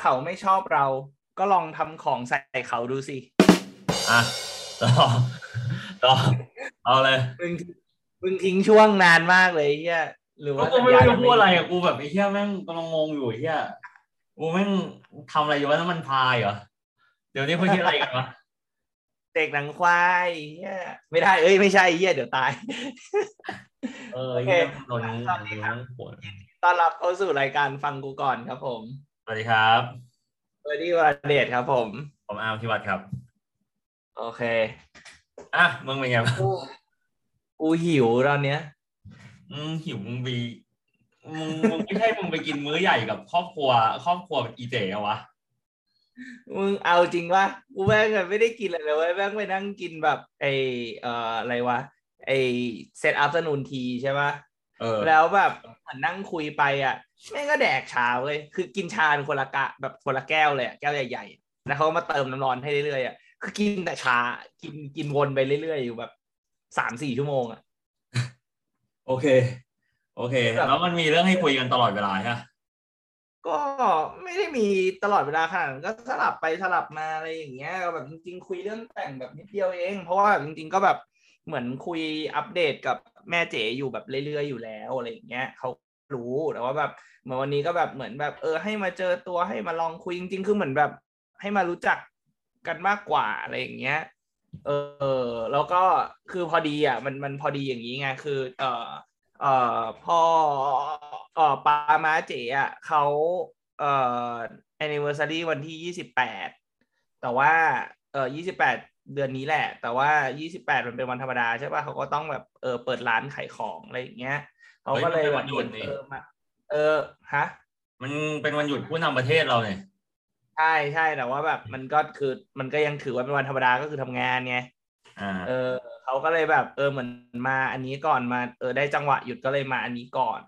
เขาไม่ชอบเรา ก็ลองทำของใส่เขาดูสิ อะ ต่อ ต่อ เอาเลย มึงมึงทิ้งช่วงนานมากเลยเฮียหรือก็ว่ากูไม่รู้สัญจะญาณพูดอะไรอะกูแบบไอ้เหี้ยแม่งกำลังงงอยู่ไอ้เหี้ยกูแม่งทำอะไรอยู่วะนั่นมันพายเหรอ เดี๋ยวนี้เขาคิดอะไรกันวะเด็กหนังควายเฮียไม่ได้เอ้ยไม่ใช่เฮียเดี๋ยวตาย เออโอเคเหี้ยโดนสวัสดีครับโดนต้อนรับเข้าสู่รายการฟังกูก่อนครับผม สวัสดีครับเบอร์ดี้วรเดชครับ ผม ผมอาร์มพิวัตรครับ โอเค อะมึงเป็นไงบ้างกูกูหิวตอนเนี้ย อืมหิวมึงไปมึงมึงไม่ใช่มึงไปกินมื้อใหญ่กับครอบครัว ครอบครัวอีเจ๋เหรอวะมึงเอาจริงวะกูแม่งแบบไม่ได้กินอะไรเลยเว้ยแม่งไปนั่งกินแบบไอเอ่ออะไรวะไอ้เซต afternoon tea ใช่ปะเออแล้วแบบเหมือ นนั่งคุยไปอะแม่งก็แดกชาเลยคือกินชาเป็นคนละกะแบบคนละแก้วเลยอะแก้วใหญ่ๆแล้วเขาก็มาเติมน้ำร้อนให้เรื่อยๆอะคือกินแต่ชากินกินวนไปเรื่อยๆอยู่แบบสามสี่ชั่วโมงอะโอเค โอเคแบบแล้วมันมีเรื่องให้คุยกันตลอดเวลาใช่ไหมก็ไม่ได้มีตลอดเวลาขนาดนั้นก็สลับไปสลับมาอะไรอย่างเงี้ยก็แบบจริง ๆ คุยเรื่องแต่งแบบนิดเดียวเอง เพราะว่าแบบจริง ๆ ก็แบบเหมือนคุยอัปเดตกับ แม่เจ๋อยู่แบบเรื่อยๆอยู่แล้วอะไรอย่างเงี้ยเขารู้แต่ว่าแบบเหมือนวันนี้ก็แบบเหมือนแบบ เออ ให้มาเจอตัวให้มาลองคุยจริงๆคือเหมือนแบบ ให้มารู้จักกันมากกว่าอะไรอย่างเงี้ย เออ แล้วก็คือพอดีอะ มันมันพอดีอย่างนี้ไงคือ เออเออพ่อเออปามาเจ๋อะเขาเอ่อ anniversary วันที่ยี่สิบแปดแต่ว่าเออยี่สิบแปด เดือนนี้แหละ แต่ว่ายี่สิบแปดมันเป็นวันธรรมดาใช่ป่ะเขาก็ต้องแบบเออเปิดร้านขายของอะไรอย่างเงี้ยเขาก็เลยแบบเออมาเออฮะมันเป็นวันหยุดผู้นำประเทศเราเนี่ยใช่ใช่แต่ว่าแบบมันก็คือมันก็ยังถือว่าเป็นวันธรรมดาก็คือทำงานไงอ่าเออเขาก็เลยแบบเออเหมือนมาอันนี้ก่อนมาเออได้จังหวะหยุดก็เลยมาอันนี้ก่อน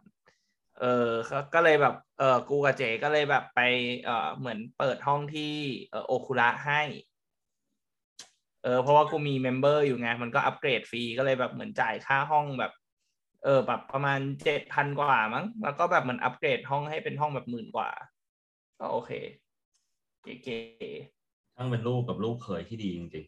เออเขาก็เลยแบบเออกูกับเจก็เลยแบบไปเออเหมือนเปิดห้องที่เออโอคุระให้ เออเพราะว่ากูมี member อยู่ไงมันก็อัปเกรดฟรีก็เลยแบบเหมือนจ่ายค่าห้องแบบ เออแบบประมาณเจ็ดพันกว่ามั้งแล้วก็แบบเหมือนอัปเกรดห้องให้เป็นห้องแบบหมื่นกว่าก็โอเคเก๋ๆทั้งเป็นลูกกับลูกเขยที่ดีจริง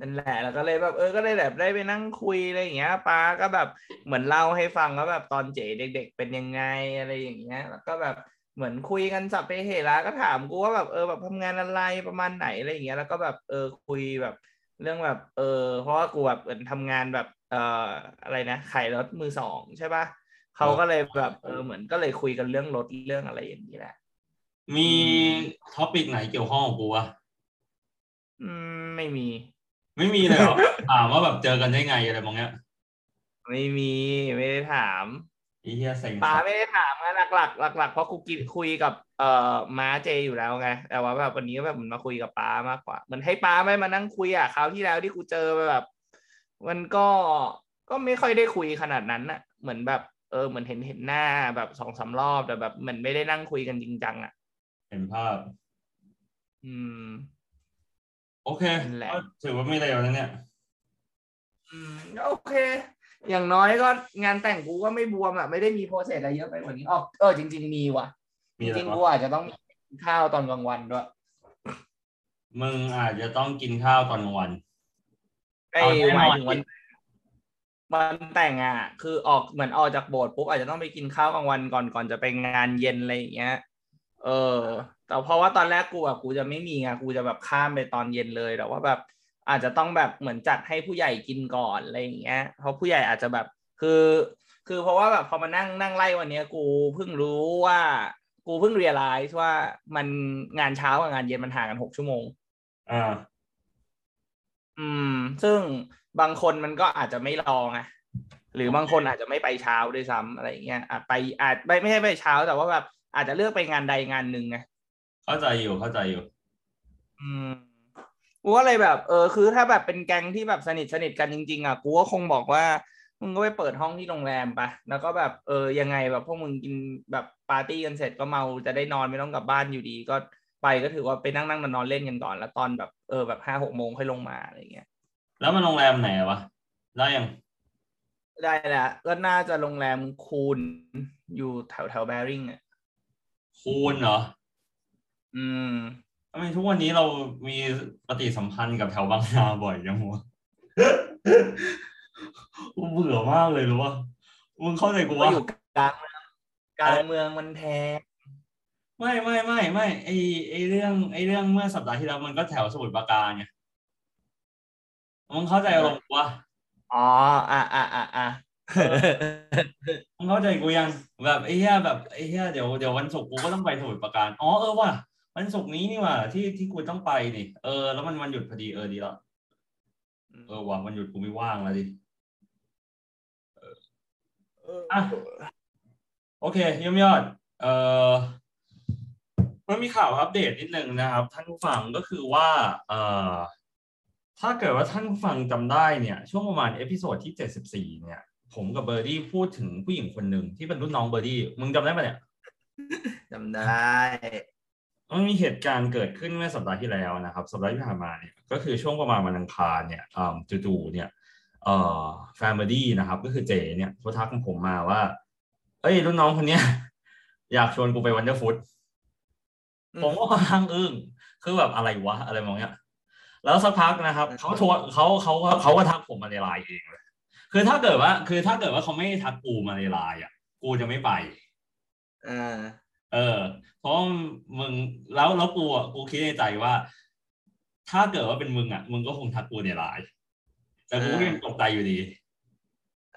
นั่นแหละแล้วก็เลยแบบเออก็เลยแบบได้ไปนั่งคุยอะไรอย่างเงี้ยป้าก็แบบเหมือนเล่าให้ฟังว่าแบบตอนเจเด็ก ๆ เป็นยังไงอะไรอย่างเงี้ย แล้วก็แบบ เหมือนคุยกันสับไปเหระก็ถามกูว่าแบบเออแบบทำงานอะไรประมาณไหนอะไรอย่างเงี้ยแล้วก็แบบเออคุยแบบเรื่องแบบเออเพราะว่ากูแบบเหมือนทำงานแบบเอ่ออะไรนะขายรถมือสองใช่ปะเขาก็เลยแบบเออเหมือนก็เลยคุยกันเรื่องรถเรื่องอะไรอย่างนี้แหละๆมีท็อปิกไหนเกี่ยวข้องกับกูวะอืมไม่มี ไม่มีเลยเหรอถามว่าแบบเจอกันได้ไงอะไรมองเงี้ย ไม่มีไม่ได้ถามไอ้เหี้ยเซ็งป้าไม่ได้ถามนะหลักๆหลักๆเพราะกูกินคุยกับเอ่อม้าเจอยู่แล้วไงแต่ว่าแบบวันนี้ก็แบบเหมือนมาคุยกับป้ามากกว่าเหมือนให้ป้าไม่มานั่งคุยอะคราวที่แล้วที่กูเจอแบบ มันก็ก็ไม่ค่อยได้คุยขนาดนั้นอะ เหมือนแบบเออเหมือนเห็นเห็นหน้าแบบสองสามรอบแต่แบบเหมือนไม่ได้นั่งคุยกันจริงจังอะ เห็นภาพ อืม โอเคนั่นแหละก็ถือว่าไม่เลวนะเนี่ย อืมก็โอเค อย่างน้อยก็งานแต่งกูก็ไม่บวมอะไม่ได้มีโปรเซสอะไรเยอะไปกว่านี้อ๋อเออจริง ๆ มีว่ะมีจอะไรริงๆวะกูอาจจะต้องมีข้าวตอนกลางวันด้วยมึงอาจจะต้องกินข้าวตอนกลางวันไอ้เอาแน่นอนหมายถึงวันวันแต่งอะ คือออกเหมือนออกจากโบสถ์ปุ๊บอาจจะต้องไปกินข้าวกลางวันก่อนก่อนจะไปงานเย็นอะไรอย่างเงี้ย เออ แต่เพราะว่าตอนแรกกูอะกูจะไม่มีไงกูจะแบบข้ามไปตอนเย็นเลยแต่ว่าแบบ อาจจะต้องแบบเหมือนจัดให้ผู้ใหญ่กินก่อนอะไรอย่างเงี้ย เพราะผู้ใหญ่อาจจะแบบคือ คือเพราะว่าแบบพอมานั่งนั่งไล่วันเนี้ยกูเพิ่งรู้ว่ากูเพิ่งเรียลไลซ์ว่ามันงานเช้ากับงานเย็นมันห่างกันหกชั่วโมงอ่าอืม ซึ่งบางคนมันก็อาจจะไม่รอไงหรือบางคนอาจจะไม่ไปเช้าด้วยซ้ำอะไรอย่างเงี้ยอาจไปอาจไม่ไม่ใช่ไปเช้าแต่ว่าแบบอาจจะเลือกไปงานใดงานหนึ่งไงเข้าใจอยู่เข้าใจอยู่ อืม กูก็เลยแบบเออคือถ้าแบบเป็นแก๊งที่แบบสนิทสนิทกันจริงๆอะกูก็คงบอกว่ามึงก็ไปเปิดห้องที่โรงแรมไปะแล้วก็แบบเออยังไงแบบพวกมึงกินแบบปาร์ตี้กันเสร็จก็เมาจะได้นอนไม่ต้องกลับบ้านอยู่ดี ก็ไปก็ถือว่าไปนั่งนั่งนอนนอนเล่นกันก่อน แล้วตอนแบบเออแบบห้าหกโมงค่อยลงมาอะไรอย่างเงี้ย แล้วมันโรงแรมไหนวะได้ยังได้แล้วก็น่าจะโรงแรมคูนอยู่แถวแถวแบริ่งอะคูณเหรอ อืม ทำไมทุกวันนี้เรามีปฏิสัมพันธ์กับแถวบางนาบ่อยจังวะกูเบื่อมากเลยรู้ป่ะมึงเข้าใจกูก็ว่าอยู่กลางเมืองกลางเมืองมันแพงไม่ไม่ไม่ไม่ไอไอเรื่องไอเรื่องเมื่อสัปดาห์ที่แล้วมันก็แถวสมุทรปราการไงมึงเข้าใจอารมณ์กูวะอ๋ออะอะอะอะมึงเข้าใจกูยังแบบไอ้เหี้ยแบบไอ้เหี้ยเดี๋ยวเดี๋ยววันศุกร์กูก็ต้องไปสมุทรปราการอ๋อเออว่ะ วันศุกร์นี้นี่ว่ะที่ที่กูต้องไปนี่เออแล้วมันวันหยุดพอดีเออดีแล้วเออว่ะวันหยุดกูไม่ว่างแล้วดิอะโอเคเยี่ยมยอด เอ่อมันมีข่าวอัปเดตนิดนึงนะครับ ท่านผู้ฟังก็คือว่า เอ่อถ้าเกิดว่าท่านผู้ฟังจำได้เนี่ย ช่วงประมาณ episode ที่เจ็ดสิบสี่เนี่ย ผมกับเบอร์ดี้พูดถึงผู้หญิงคนหนึ่งที่เป็นรุ่นน้องเบอร์ดี้มึงจำได้ปะเนี่ยจำได้ มันมีเหตุการณ์เกิดขึ้นเมื่อสัปดาห์ที่แล้วนะครับ สัปดาห์ที่ผ่านมาเนี่ยก็คือช่วงประมาณวันอังคารเนี่ยอ่าจู่ๆเนี่ยเอ่อแฟนเบอร์ดี้นะครับ ก็คือเจเนี่ยเขาทักผมมาว่า เอ้ยรุ่นน้องคนเนี้ย อยากชวนกูไป Wonderfruitอืมผมก็ค่อนข้างอึ้งคือแบบอะไรวะ อะไรมองเนี้ย แล้วสักพักนะครับอืมเขาชวนเขาเขาเขาก็ทักผมมาในไลน์เองเลยคือถ้าเกิดว่า คือถ้าเกิดว่าเขาไม่ทักกูมาในไลน์อะ กูจะไม่ไปอ่า เออ เพราะมึงแล้วแล้วกูอะกูคิดในใจว่า ถ้าเกิดว่าเป็นมึงอะ มึงก็คงทักกูในไลน์แต่กูก็ยังตกใจอยู่ดี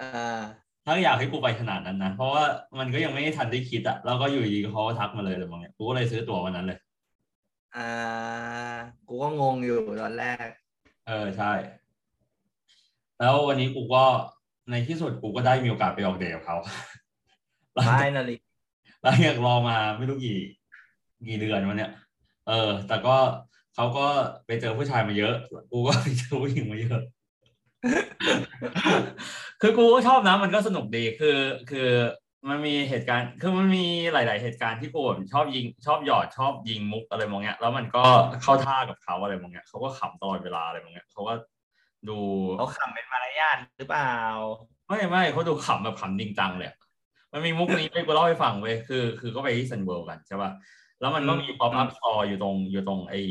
อ่าถ้าอยากให้กูไปขนาดนั้นนะ เพราะว่ามันก็ยังไม่ทันได้คิดอะแล้วก็อยู่ดีๆเขาก็ทักมาเลยเลยมองเนี้ยกูก็เลยซื้อตั๋ววันนั้นเลย อ่า กูก็งงอยู่ตอนแรก เออใช่ แล้ววันนี้กูก็ในที่สุดกูก็ได้มีโอกาสไปออกเดทกับเขาหลังจาก finally หลังจากรอมาไม่รู้กี่กี่เดือนวันเนี้ย เออ แต่ก็เขาก็ไปเจอผู้ชายมาเยอะ กูก็ไปเจอผู้หญิงมาเยอะ คือกูก็ชอบนะมันก็สนุกดีคือ คือมันมีเหตุการณ์คือมันมีหลาย ๆ เหตุการณ์ที่กูแบบชอบยิง ชอบหยอดชอบยิงมุกอะไรมองเงี้ย แล้วมันก็เข้าท่ากับเขาอะไรมองเงี้ยเขาก็ขำตลอดเวลาอะไรมองเงี้ยเขาก็ดูเขาขำเป็นมารยาทหรือเปล่า ไม่ไม่เขาดูขำแบบขำจริงจังเลยอะ มันมีมุกนี้ไปกูเล่าให้ฟังเว้ยคือ คือก็ไปที่เซ็นทรัลเวิลด์กันใช่ป่ะแล้วมันก็มี pop-up store อยู่ตรงอยู่ตรงไอ้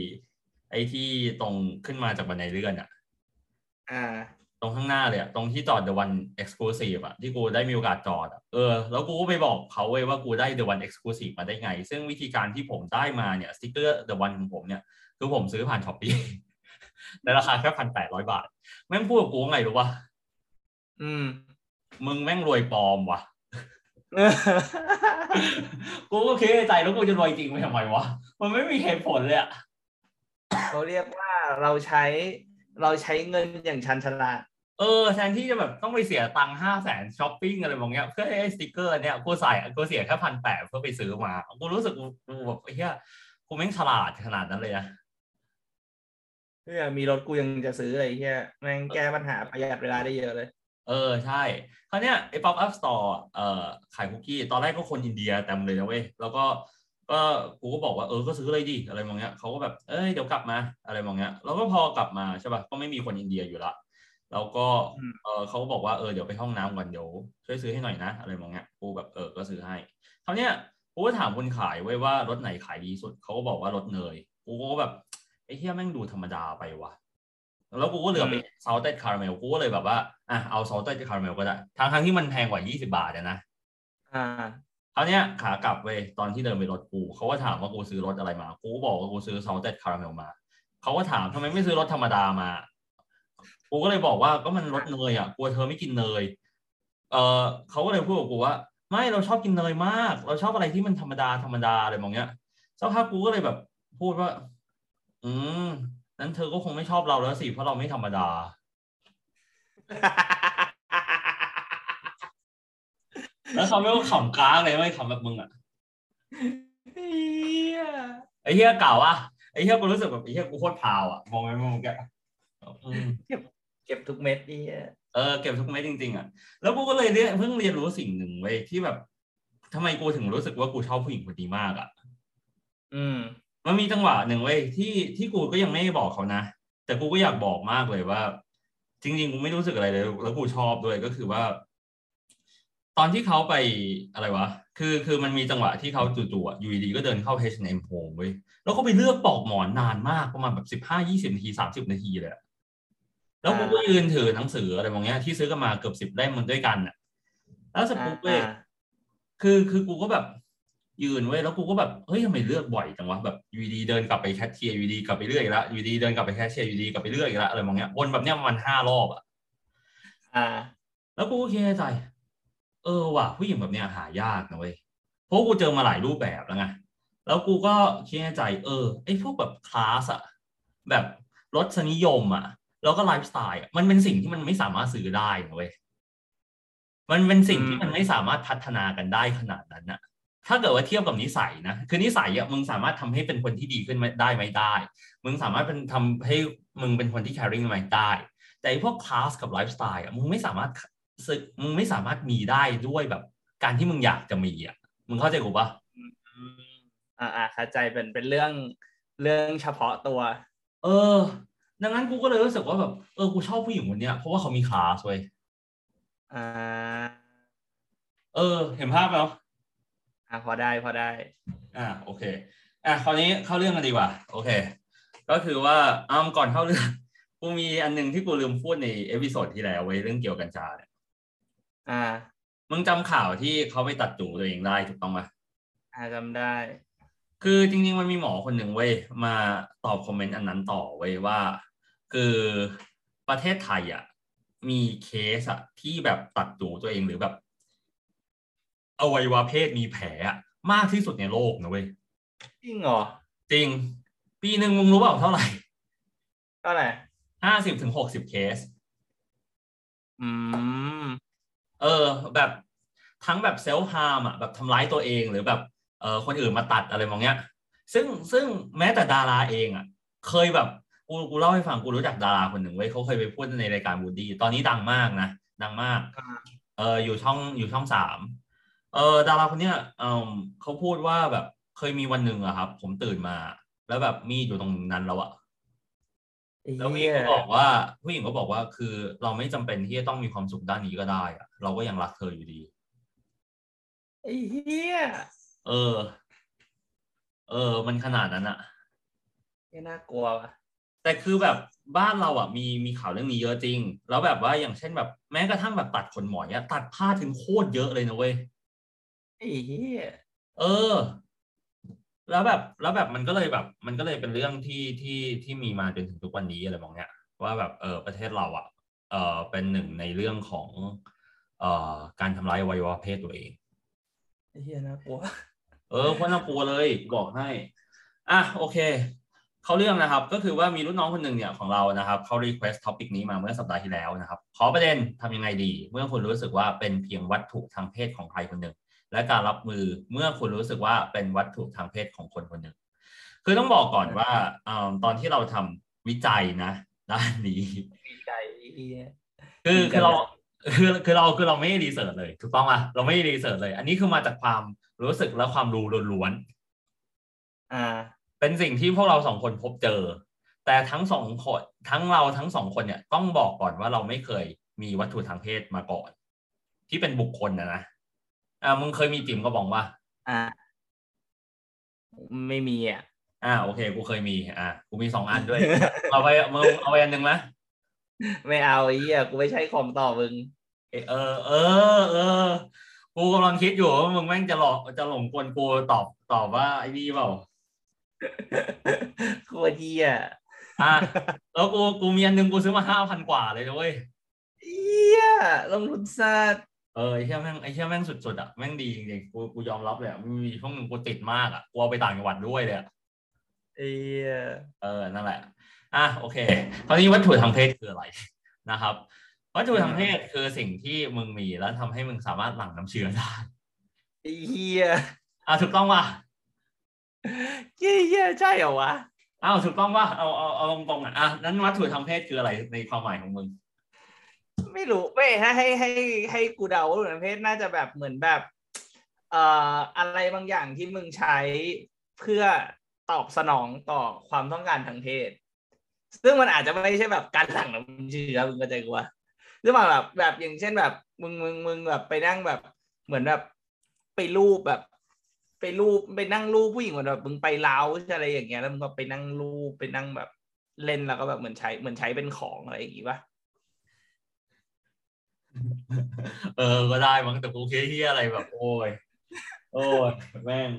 ไอ้ที่ตรงขึ้นมาจากบันไดเลื่อนอะอ่า ตรงข้างหน้าเลยอะตรงที่จอด The One Exclusive อะที่กูได้มีโอกาสจอดอะเออแล้วกูก็ไปบอกเขาเว้ยว่ากูได้ The One Exclusive มาได้ไง ซึ่งวิธีการที่ผมได้มาเนี่ยสติกเกอร์ The One ของผมเนี่ยคือผมซื้อผ่านช้อปปี้ในราคาแค่พันแปดร้อยบาท แม่งพูดกับกูว่าไงรู้ป่ะอืม มึงแม่งรวยปลอมว่ะ กูก็คิดในใจแล้วกูจะรวยจริงไปทำไมวะ มันไม่มีเหตุผลเลยอะเขาเรียกว่าเราใช้เราใช้เงินอย่างชันฉลาดเออแทนที่จะแบบต้องไปเสียตังค์ห้าแสนช้อปปิ้งอะไรแบบเนี้ยเพื่อให้ไอ้สติกเกอร์ เนี่ยกูใส่กูเสียแค่พันแปดเพื่อไปซื้อมากูรู้สึกกูกูแบบไอ้เหี้ยกูแม่งฉลาดขนาดนั้นเลยนะเพื่อมีรถกูยังจะซื้ออะไรเงี้ยแม่งแก้ปัญหาประหยัดเวลาได้เยอะเลย เออใช่คราวเนี้ยไอ้ pop up store เอ่อขายคุกกี้ ตอนแรกก็คนอินเดียเต็มเลยนะเว้ย แล้วก็ก็กูก็บอกว่าเออก็ซื้อเลยดิอะไรมองเงี้ยเขาก็แบบเอ้ยเดี๋ยวกลับมาอะไรมองเงี้ยแล้วก็พอกลับมาใช่ป่ะก็ไม่มีคนอินเดียอยู่ละแล้วก็อืมเออเขาก็บอกว่าเออเดี๋ยวไปห้องน้ำก่อนเดี๋ยวช่วยซื้อให้หน่อยนะ อะไรมองเงี้ยกูแบบเออก็ซื้อให้คราวเนี้ยกูก็ถามคนขายไว้ยว่ารถไหนขายดีสุดเขาก็บอกว่ารถเนยกูก็แบบไอ้เหี้ยแม่งดูธรรมดาไปว่ะ แล้วกูก็เหลือไปซ a ลเต็ดคาราเมลกูก็เลยแบบว่าอะเอาซ a ลเต็ดคาราเมลก็ได้ทางทางๆที่มันแพงกว่า20บาทอะนะอ่าคราวเนี้ยขากลับเว้ยตอนที่เดินไปรถกูเขาก็ถามว่ากูซื้อรถอะไรมา กูก็บอกว่ากูซื้อซ a ลเต็ดคาราเมลมาเขาก็ถามทำไมไม่ซื้อรถธรรมดามา กูก็เลยบอกว่าก็มันรสเนยอะกลัวเธอไม่กินเนยเออเขาก็เลยพูดกับกูว่า ไม่เราชอบกินเนยมาก เราชอบอะไรที่มันธรรมดาธรรมดาอะไรมองเงี้ยสักพักกูก็เลยแบบพูดว่า อืม นั้นเธอก็คงไม่ชอบเราแล้วสิ เพราะเราไม่ธรรมดา แล้วเขาไม่ก็ขำก้างเลยไม่ขำแบบมึงอะเหี้ยไอ้เหี้ยเก่าอะไอ้เหี้ยกูรู้สึกแบบไอ้เหี้ยกูโคตรพาวอะมองไปมองแกอืมเก็บทุกเม็ดนี่เออเก็บทุกเม็ดจริงๆอะแล้วกูก็เลยเรียนเพิ่งเรียนรู้สิ่งหนึ่งเว้ยที่แบบทำไมกูถึงรู้สึกว่ากูชอบผู้หญิงคนนี้มากอะ อืม มันมีจังหวะหนึ่งเว้ยที่ที่กูก็ยังไม่ได้บอกเขานะ แต่กูก็อยากบอกมากเลยว่า จริง ๆ กูไม่รู้สึกอะไรเลย แล้วกูชอบด้วยก็คือว่า ตอนที่เขาไปอะไรวะ คือคือมันมีจังหวะที่เขาจู่ๆอะอยู่ดีๆก็เดินเข้า H&M Home เว้ยแล้วก็ไปเลือกปลอกหมอนนานมากประมาณแบบสิบห้ายี่สิบนาทีสามสิบนาทีเลยอะแล้วกูก็ยืนถือหนังสืออะไรบางอย่างที่ซื้อกันมาเกือบสิบเล่มมันด้วยกันอะ แล้วเสร็จปุ๊บเว้ยอ่าคือคือกูก็แบบ ยืนเว้ยแล้วกูก็แบบเฮ้ยทำไมเลือกบ่อยจังวะแบบอยูดีเดินกลับไปแคชเชียร์อยูดีกลับไปเรื่อยอีกแล้วอยูดีเดินกลับไปแคชเชียร์อยูดีกลับไปเรื่อยอีกแล้วอะไรบางอย่างวนแบบเนี้ยประมันห้ารอบอะอ่า แล้วกูก็คิดในใจเออว่ะผู้หญิงแบบเนี้ยหายากนะเว้ยเพราะกูเจอมาหลายรูปแบบแล้วไงแล้วกูก็คิดในใจ เออไอ้พวกแบบคลาสอะแบบรสนิยมอะแล้วก็ไลฟ์สไตล์อะมันเป็นสิ่งที่มันไม่สามารถซื้อได้นะเว้ยมันเป็นสิ่งที่มันไม่สามารถพัฒนากันได้ขนาดนั้นนะ ถ้าเกิดว่าเทียบกับนิสัยนะคือนิสัยอะมึงสามารถทำให้เป็นคนที่ดีขึ้นได้ไหมได้ มึงสามารถเป็นทำให้มึงเป็นคนที่ caring ไหมได้ แต่ไอ้พวกคลาสกับไลฟ์สไตล์อะมึงไม่สามารถสึกมึงไม่สามารถมีได้ด้วยแบบ การที่มึงอยากจะมีอะมึงเข้าใจกูปะอืมอ่าอ่าเข้าใจเป็นเป็นเรื่องเรื่องเฉพาะตัว เออ ดังนั้นกูก็เลยรู้สึกว่าแบบเออกูชอบผู้หญิงคนเนี้ยเพราะว่าเขามีคลาสเว้ยอ่าเออ เห็นภาพแล้ว อ่าพอได้พอได้ อ่าโอเค อะคราวนี้เข้าเรื่องกันดีกว่า โอเค ก็คือว่าอ้าก่อนเข้าเรื่องกูมีอันหนึ่งที่กูลืมพูดใน episode ที่แล้วเว้ยเรื่องเกี่ยวกับกัญชาเนี่ยอ่า มึงจำข่าวที่เขาไปตัดจู๋ตัวเองได้ถูกต้องปะอ่าจำได้ คือจริงๆมันมีหมอคนหนึ่งเว้ยมาตอบคอมเมนต์อันนั้นต่อเว้ยว่า คือประเทศไทยอะมีเคสอะที่แบบตัดจู๋ตัวเองหรือแบบ อวัยวะเพศมีแผลอะมากที่สุดในโลกนะเว้ยจริงเหรอ จริง ปีหนึ่งมึงรู้เปล่าเท่าไหร่ก็ไหนห้าสิบถึงหกสิบเคส อืม เออ แบบทั้งแบบ self-harm อะแบบทำร้ายตัวเองหรือแบบเออคนอื่นมาตัดอะไรมองเนี้ย ซึ่งซึ่งแม้แต่ดาราเองอะ เคยแบบกูกูเล่าให้ฟังกูรู้จักดาราคนหนึ่งเว้ยเขาเคยไปพูดในรายการบูดี้ตอนนี้ดังมากนะ ดังมากอ่าเอออยู่ช่องอยู่ช่องสาม เออดาราคนเนี้ยเออเขาพูดว่าแบบเคยมีวันหนึ่งอะครับ ผมตื่นมา แล้วแบบมีดอยู่ตรงนั้นแล้วอะแล้วผู้หญิงก็บอกว่าผู้หญิงก็บอกว่าคือเราไม่จำเป็นที่จะต้องมีความสุขด้านนี้ก็ได้อะเราก็ยังรักเธออยู่ดีไอ้เหี้ยเออ เออ มันขนาดนั้นอะไม่น่ากลัวว่ะแต่คือแบบบ้านเราอะมีมีข่าวเรื่องนี้เยอะจริง แล้วแบบว่าอย่างเช่นแบบแม้กระทั่งแบบตัดขนหมอยอะตัดผ้าถึงโคตรเยอะเลยนะเว้ย ไอ้เหี้ยเออ แล้วแบบ แล้วแบบมันก็เลยแบบ มันก็เลยเป็นเรื่องที่ที่ที่มีมาจนถึงทุกวันนี้อะไรบางอย่างว่าแบบเออประเทศเราอะเออเป็นหนึ่งในเรื่องของ เอ่อการทำร้ายอวัยวะเพศตัวเอง ไอ้เหี้ยน่ากลัวเออคนน่ากลัวเลยบอกให้ อะโอเค เขาเรื่องนะครับ ก็คือว่ามีรุ่นน้องคนหนึ่งเนี่ยของเรานะครับเขา request topic นี้มาเมื่อสัปดาห์ที่แล้วนะครับ ขอประเด็นทำยังไงดี เมื่อคุณรู้สึกว่าเป็นเพียงวัตถุทางเพศของใครคนหนึ่ง และการรับมือเมื่อคุณรู้สึกว่าเป็นวัตถุทางเพศของคนคนหนึ่งคือต้องบอกก่อนว่าเอ่อตอนที่เราทำวิจัยนะด้านนี้ดีใจไอ้เหี้ยคือดีจัคืองเราเลยคือคือเราคือเราไม่ได้ research เลย ถูกต้องป่ะเราไม่ได้ research เลย อันนี้คือมาจากความรู้สึกและความรู้ล้วนๆอ่า เป็นสิ่งที่พวกเราสองคนพบเจอ แต่ทั้งสองคนทั้งเราทั้งสองคนเนี่ยต้องบอกก่อนว่าเราไม่เคยมีวัตถุทางเพศมาก่อน ที่เป็นบุคคลนะนะ อ่ามึงเคยมีจิ๋มก็บอกว่าอ่า ไม่มีอะ อ่า โอเค กูเคยมี อ่ากูมีสองอันด้วย เอาไปมึงเอาไปอันหนึ่งไหมไม่เอาไอ้เหี้ยกูไม่ใช่คอมต่อมึงเออเออ เออ เออ กูกำลังคิดอยู่ว่ามึงแม่งจะหลอกจะหลงกวนกูตอบตอบว่าไอ้นี่เปล่าโคตรเหี้ยอะแล้วกูกูมีอันหนึ่งกูซื้อมาห้าพันกว่าเลยนะเว้ยเหี้ยลงทุนซาด เออไอ้เชี่ยแม่งไอ้เชี่ยแม่งสุดๆอะแม่งดีจริงๆกูกูยอมรับเลยอะมีช่วงหนึ่งกูติดมากอะกูเอาไปต่างจังหวัดด้วยเลยอะไอ้เหี้ยเออนั่นแหละ อะโอเคคราวนี้วัตถุทางเพศคืออะไรนะครับ วัตถุทางเพศคือสิ่งที่มึงมีแล้วทำให้มึงสามารถหลั่งน้ำเชื้อได้ไอ้เหี้ยอะถูกต้องป่ะเหี้ยเหี้ยใช่เหรอวะอ้าวถูกต้องป่ะเอาเอาเอาตรงๆอะอะนั้นวัตถุทางเพศคืออะไรในความหมายของมึง ไม่รู้ไม่ให้ให้ให้ให้กูเดาว่าประเภทน่าจะแบบเหมือนแบบเอ่ออะไรบางอย่างที่มึงใช้เพื่อตอบสนองต่อความต้องการทางเพศ ซึ่งมันอาจจะไม่ใช่แบบการหลั่งน้ำเชื้อมึงเข้าใจกูว่าซึ่งแบบแบบอย่างเช่นแบบ มึงมึงมึงแบบไปนั่งแบบ เหมือนแบบไปรูปแบบ ไปรูปไปนั่งรูปผู้หญิงเหมือนแบบมึงไปเล้าอะไรอย่างเงี้ยแล้วมึงก็ไปนั่งรูปไปนั่งแบบเล่นแล้วก็แบบเหมือนใช้เหมือนใช้เป็นของอะไรอย่างงี้ป่ะ เออ ก็ได้มั้งแต่กูคิดที่อะไรแบบ โอ้ย โอ้ย แม่ง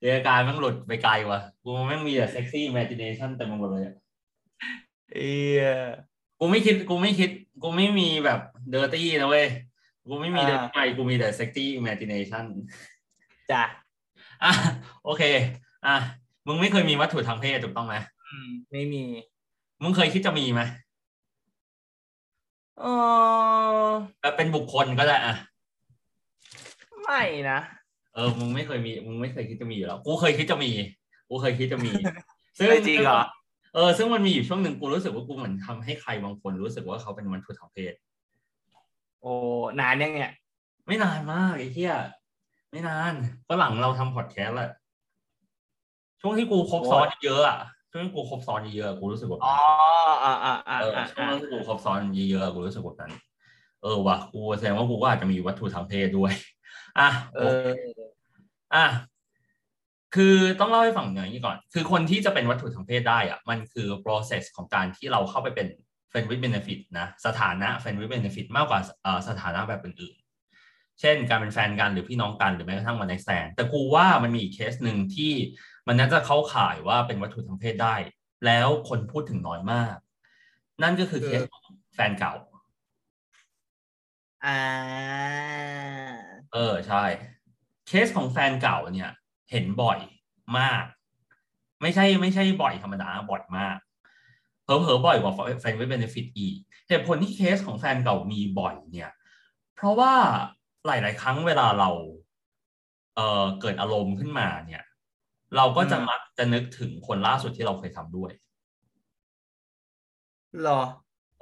เรียการแม่งหลุดไปไกลว่ะ กูแม่งมีแต่เซ็กซี่ i ม g จิเนชันเต็มไปหมดเลยอะเอียกูไม่คิด กูไม่คิด กูไม่มีแบบ dirty นะเว้ย กูไม่มี dirty กูมีแต่เซ็กซี่ i ม g จิเนชันจ้ะ อะ โอเค อะ มึงไม่เคยมีวัตถุทางเพศถูกต้องไหมอืมไม่มี มึงเคยคิดจะมีไหม เออแบบเป็นบุคคลก็ได้อะ ไม่นะเออ มึงไม่เคยมี มึงไม่เคยคิดจะมีอยู่แล้ว กูเคยคิดจะมี กูเคยคิดจะมี ซึ่งไม่จริงเหรอ เออ ซึ่งมันมีอยู่ช่วงหนึ่งกูรู้สึกว่ากูเหมือนทำให้ใครบางคนรู้สึกว่าเขาเป็นวัตถุทางเพศ โอ้ นานยังเนี่ย ไม่นานมากไอ้เหี้ย ไม่นาน ก็หลังเราทำพอดแคสต์แหละ ช่วงที่กูครบซ้อนเยอะๆอะ ช่วงที่กูครบซ้อนเยอะๆกูรู้สึกแบบอ๋นั้อนอ่าอ่าอ่าเอออ่าช่วงที่กูครบซ้อนเยอะๆกูรู้สึกแบบนั้น เออว่ะกูแสดงว่ากูก็อาจจะมีวัตถุทางเพศด้วย อะเอโอเคออะคือต้องเล่าให้ฟังอย่างนี้ก่อน คือคนที่จะเป็นวัตถุทางเพศได้อะมันคือ process ของการที่เราเข้าไปเป็น friend with benefit นะสถานะ friend with benefit มากกว่าเอ่อสถานะแบบอื่นๆ เช่นการเป็นแฟนกันหรือพี่น้องกันหรือแม้กระทั่งวันในแซนแต่กูว่ามันมีอีกเคสหนึ่งที่ มันน่าจะเข้าข่ายว่าเป็นวัตถุทางเพศได้ แล้วคนพูดถึงน้อยมาก นั่นก็คือเคสของแฟนเก่า อ่า เออใช่ เคสของแฟนเก่าเนี่ย เห็นบ่อยมาก ไม่ใช่ไม่ใช่บ่อยธรรมดาบ่อยมากเผลอๆบ่อยกว่าแฟนวิเบนฟิตอีกเหตุผลที่เคสของแฟนเก่ามีบ่อยเนี่ย เพราะว่าหลาย ๆ ครั้งเวลาเรา เอ่อเกิดอารมณ์ขึ้นมาเนี่ย เราก็จะมักจะนึกถึงคนล่าสุดที่เราเคยทำด้วยหรอ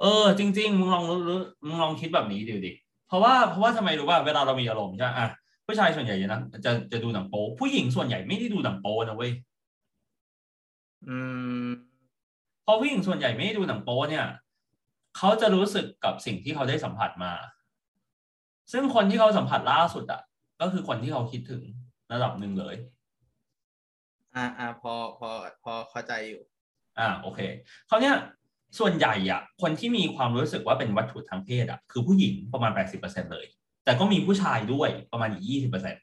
เออ จริง ๆ มึงลองรู้มึงลองคิดแบบนี้ดูดิเพราะว่าเพราะว่าทำไมรู้ว่าเวลาเรามีอารมณ์ใช่ไหมอะผู้ชายส่วนใหญ่จะนะจะจะดูหนังโป๊ผู้หญิงส่วนใหญ่ไม่ได้ดูหนังโป๊นะเว้ยอืมเพราะผู้หญิงส่วนใหญ่ไม่ได้ดูหนังโป๊เนี่ยเขาจะรู้สึกกับสิ่งที่เขาได้สัมผัสมา ซึ่งคนที่เขาสัมผัสล่าสุดอะ ก็คือคนที่เขาคิดถึงระดับหนึ่งเลย อ่าอ่าพอพอพอเข้าใจอยู่ อ่าโอเคเขาวเนี่ยส่วนใหญ่อะคนที่มีความรู้สึกว่าเป็นวัตถุทางเพศอะคือผู้หญิงประมาณแปดสิบเปอร์เซ็นเลย แต่ก็มีผู้ชายด้วยประมาณอีกยี่สิบเปอร์เซ็น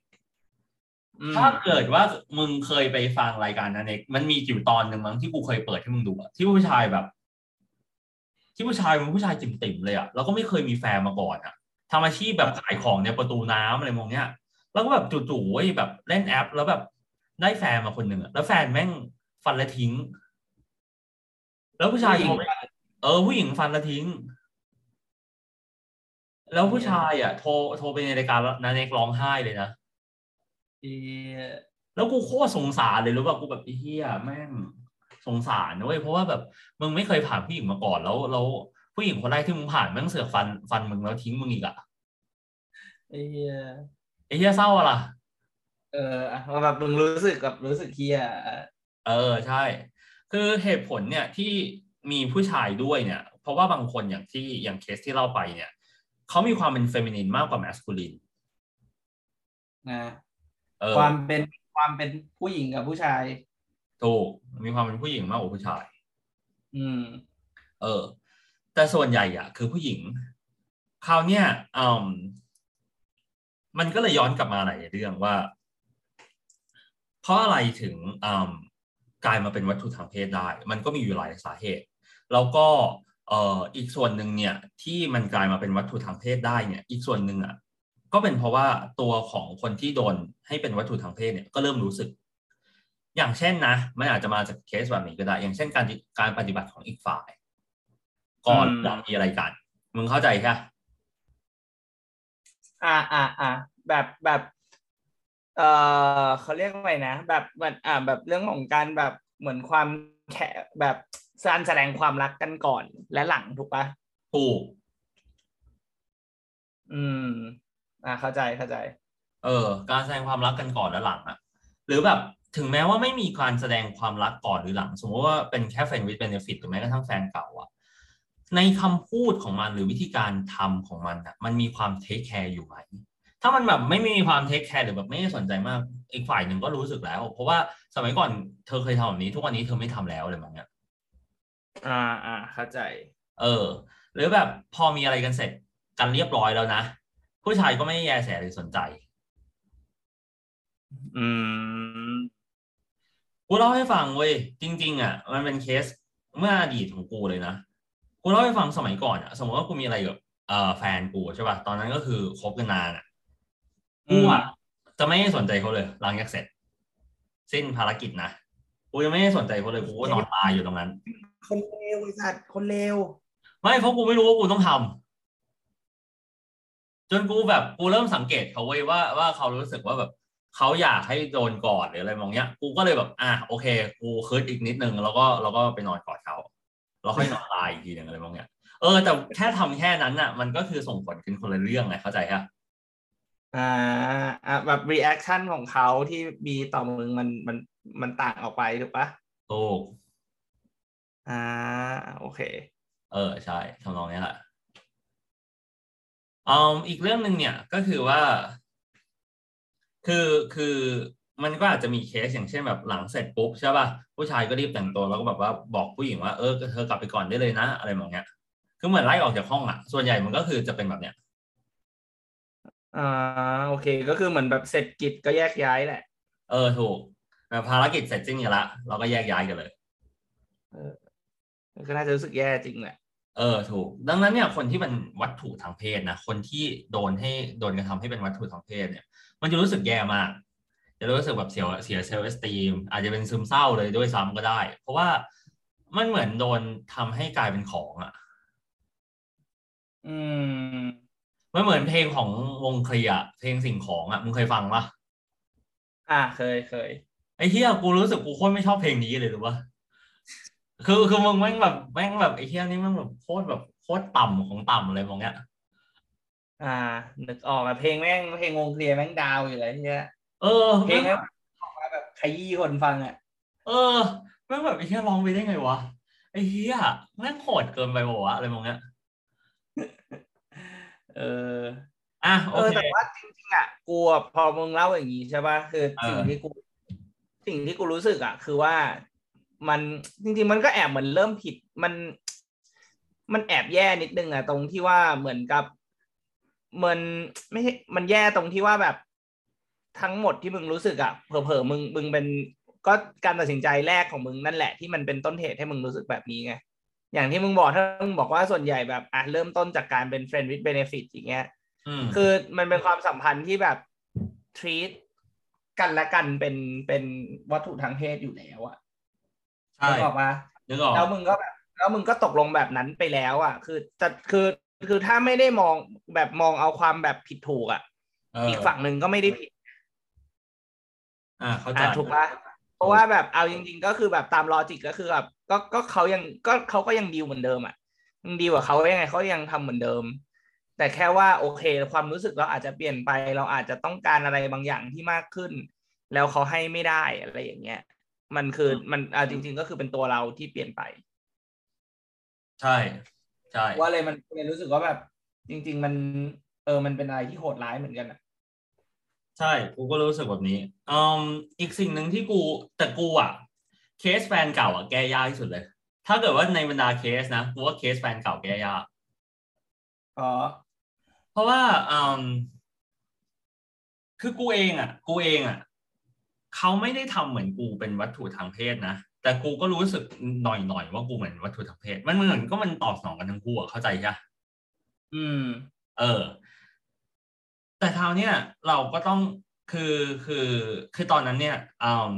อืมถ้าเกิดว่ามึงเคยไปฟังรายการนั้นเอกมันมีอยู่ตอนหนึ่งมั้งที่กูเคยเปิดให้มึงดูอะที่ผู้ชายแบบ ที่ผู้ชายมันผู้ชายจิ๋มติ่มๆเลยอะแล้วก็ไม่เคยมีแฟนมาก่อนอะทำอาชีพแบบขายของในประตูน้ำอะไรมองเนี้ย แล้วก็แบบจู่ๆเว้ยแบบเล่นแอป แล้วแบบ ได้แฟนมาคนหนึ่งอะแล้วแฟนแม่งฟันละทิ้ง แล้วผู้ชายโทรไปเออผู้หญิงฟันละทิ้ง แล้วผู้ชายอะโทรโทรไปในรายการแล้วนาเนกร้องไห้เลยนะเอียแล้วกูโคตรสงสารเลยรู้ป่ะกูแบบไอ้เฮียแม่งสงสารนะเว้ยเพราะว่าแบบมึงไม่เคยผ่านผู้หญิงมาก่อนแล้วแล้วผู้หญิงคนแรกที่มึงผ่านแม่งเสือกฟันฟันมึงแล้วทิ้งมึงอีกอะเอียไอ้เฮียเศร้าอะล่ะ เอออะว่าแบบมึงรู้สึกกับรู้สึกเฮียอะเออใช่ คือเหตุผลเนี่ยที่มีผู้ชายด้วยเนี่ย เพราะว่าบางคนอย่างที่อย่างเคสที่เล่าไปเนี่ยเขามีความเป็นเฟมินินมากกว่าแมสคูลินนะเออความเป็นความเป็นผู้หญิงกับผู้ชายถูกมีความเป็นผู้หญิงมากกว่าผู้ชาย อืม เออ แต่ส่วนใหญ่อะคือผู้หญิงคราวเนี้ยอืมมันก็เลยย้อนกลับมาหลายเรื่องว่า เพราะอะไรถึงกลายมาเป็นวัตถุทางเพศได้ มันก็มีอยู่หลายสาเหตุ แล้วก็อีกส่วนหนึ่งเนี่ยที่มันกลายมาเป็นวัตถุทางเพศได้เนี่ยอีกส่วนหนึ่งอะก็เป็นเพราะว่าตัวของคนที่โดนให้เป็นวัตถุทางเพศเนี่ยก็เริ่มรู้สึก อย่างเช่นนะมันอาจจะมาจากเคสแบบนี้ก็ได้ อย่างเช่นการการปฏิบัติของอีกฝ่าย ก่อนหลังมีอะไรกันมึงเข้าใจแค่อ่าอ่าอ่าแบบแบบ เออเขาเรียกว่าไงนะ แบบเหมือนอ่าแบบเรื่องของการแบบเหมือนความแขแบบการแสดงความรักกันก่อนและหลังถูกปะถูก อืม อ่าเข้าใจเข้าใจ เออ การแสดงความรักกันก่อนและหลังอะหรือแบบถึงแม้ว่าไม่มีการแสดงความรักก่อนหรือหลัง สมมติว่าเป็นแค่ friend with benefit หรือแม้กระทั่งแฟนเก่าอะในคำพูดของมันหรือวิธีการทำของมันอะมันมีความ take care อยู่ไหม ถ้ามันแบบไม่มีความ take care หรือแบบไม่ได้สนใจมากอีกฝ่ายหนึ่งก็รู้สึกแล้ว เพราะว่าสมัยก่อนเธอเคยทำแบบนี้ทุกวันนี้เธอไม่ทำแล้วอะไรแบบเนี้ยอ่าอ่าเข้าใจ เออ หรือแบบพอมีอะไรกันเสร็จกันเรียบร้อยแล้วนะ ผู้ชายก็ไม่แยแสหรือสนใจ อืมกูเล่าให้ฟังเว้ยจริง ๆ อะ มันเป็นเคสเมื่ออดีตของกูเลยนะกูเล่าให้ฟังสมัยก่อนอะ สมมติว่ากูมีอะไรกับเอ่อแฟนกูใช่ป่ะตอนนั้นก็คือคบกันนานอะ กูอะจะไม่สนใจเขาเลย หลังจากเสร็จ สิ้นภารกิจนะกูยังไม่ได้สนใจเขาเลยกูก็นอนตายอยู่ตรงนั้น คนเลวไอ้สัตว์คนเลวไม่เพราะกูไม่รู้ว่ากูต้องทำจนกูแบบกูเริ่มสังเกตเขาเว้ยว่าว่าเขารู้สึกว่าแบบเขาอยากให้โดนกอดหรืออะไรมองเนี้ย กูก็เลยแบบ อะโอเค กูคืดอีกนิดนึงแล้วก็แล้วก็ไปนอนกอดเขาแล้วค่อยนอนตายอีกทีหนึงอะไรมองเนี้ยเออแต่แค่ทำแค่นั้นน่ะ มันก็คือส่งผลกันคนละเรื่องไงเข้าใจปะ อ่าอ่าแบบ reaction ของเขาที่มีต่อมึงมันมันมันต่างออกไปถูกปะถูกอ่าโอเค เออใช่ทำนองนี้แหละอืมอีกเรื่องหนึ่งเนี่ยก็คือว่า คือคือมันก็อาจจะมีเคสอย่างเช่นแบบหลังเสร็จปุ๊บใช่ป่ะผู้ชายก็รีบแต่งตัวแล้วก็แบบว่าบอกผู้หญิงว่าเออเธอกลับไปก่อนได้เลยนะ อะไรแบบเนี้ยคือเหมือนไล่ออกจากห้องอะ ส่วนใหญ่มันก็คือจะเป็นแบบเนี้ย อ่าโอเค ก็คือเหมือนแบบเสร็จกิจก็แยกย้ายแหละ เออถูกแบบภารกิจเสร็จสิ้นกันละเราก็แยกย้ายกันเลยก็น่าจะรู้สึกแย่จริงแหละ เออถูก ดังนั้นเนี่ยคนที่มันวัตถุทางเพศนะคนที่โดนให้โดนกระทำให้เป็นวัตถุทางเพศเนี่ย มันจะรู้สึกแย่มาก จะรู้สึกแบบเสียเสียเซลล์เอสตีมอาจจะเป็นซึมเศร้าเลยด้วยซ้ำก็ได้ เพราะว่ามันเหมือนโดนทำให้กลายเป็นของอะ อืม มันเหมือนเพลงของวงเคลียร์เพลงสิ่งของอะมึงเคยฟังปะอ่าเคยเคยไอ้เฮียกูรู้สึกกูโคตรไม่ชอบเพลงนี้เลยหรือวะคือคือมึงแม่งแบบแม่งแบบไอ้เฮียนี่แม่งแบบโคตรแบบโคตรต่ำของต่ำอะไรมองเนี้ย อ่านึกออกอะเพลงแม่งเพลงวงเคลียร์แม่งดาวอยู่เลยที่เนี้ยเออเพลงแม่แม่งออกมาแบบขยี้คนฟังอะเออแม่งแบบไอ้เฮียร้องไปได้ไงวะไอ้เฮียแม่งโหดเกินไปบอกวะอะไรมองเนี้ย เอออะเอโออเคแต่ว่าจริงๆอะกูอะพอมึงเล่าอย่างนี้ใช่ป่ะคือเออสิ่งที่กูสิ่งที่กูรู้สึกอะ คือว่ามันจริงๆมันก็แอบเหมือนเริ่มผิดมัน มันแอบแย่นิดนึงอะ ตรงที่ว่าเหมือนกับมันไม่ใช่มันแย่ตรงที่ว่าแบบทั้งหมดที่มึงรู้สึกอะเผลอๆมึงมึงเป็นก็การตัดสินใจแรกของมึงนั่นแหละที่มันเป็นต้นเหตุให้มึงรู้สึกแบบนี้ไง อย่างที่มึงบอกถ้ามึงบอกว่าส่วนใหญ่แบบอะเริ่มต้นจากการเป็น friend with benefit อย่างเงี้ยอืมคือมันเป็นความสัมพันธ์ที่แบบ treat กันและกันเป็นเป็นวัตถุทางเพศอยู่แล้วอะใช่นึกออกมานึกออกแล้วมึงก็แบบแล้วมึงก็ตกลงแบบนั้นไปแล้วอะคือจะคือคือถ้าไม่ได้มองแบบมองเอาความแบบผิดถูกอะเอออีกฝั่งหนึ่งก็ไม่ได้ผิด อ่า เข้าใจอะถูกปะเพราะว่าแบบเอาจริง ๆ ก็คือแบบตามลอจิกก็คือแบบ ก็ก็เขายังก็เขาก็ยังดีลเหมือนเดิมอะยังดีกว่าเขายังไงเขายังทำเหมือนเดิม แต่แค่ว่าโอเค ความรู้สึกเราอาจจะเปลี่ยนไปเราอาจจะต้องการอะไรบางอย่างที่มากขึ้น แล้วเขาให้ไม่ได้อะไรอย่างเงี้ย มันคือมันอ่าจริง ๆ ก็คือเป็นตัวเราที่เปลี่ยนไป ใช่ใช่ว่าเลยมันเลยรู้สึกว่าแบบ จริง ๆ มัน เออมันเป็นอะไรที่โหดร้ายเหมือนกันอะใช่ กูก็รู้สึกแบบนี้อืมอีกสิ่งหนึ่งที่กูแต่กูอะ เคสแฟนเก่าอะแก้ยากที่สุดเลย ถ้าเกิดว่าในบรรดาเคสนะกูว่าเคสแฟนเก่าแก้ยากอ๋อเพราะว่าอืมคือกูเองอะ กูเองอะเขาไม่ได้ทำเหมือนกูเป็นวัตถุทางเพศนะแต่กูก็รู้สึกหน่อยๆว่ากูเหมือนวัตถุทางเพศ มันเหมือนก็มันตอบสนองกันทั้งคู่อะเข้าใจใช่ปะอืม เออ แต่คราวเนี้ยเราก็ต้องคือคือคือตอนนั้นเนี่ยอืม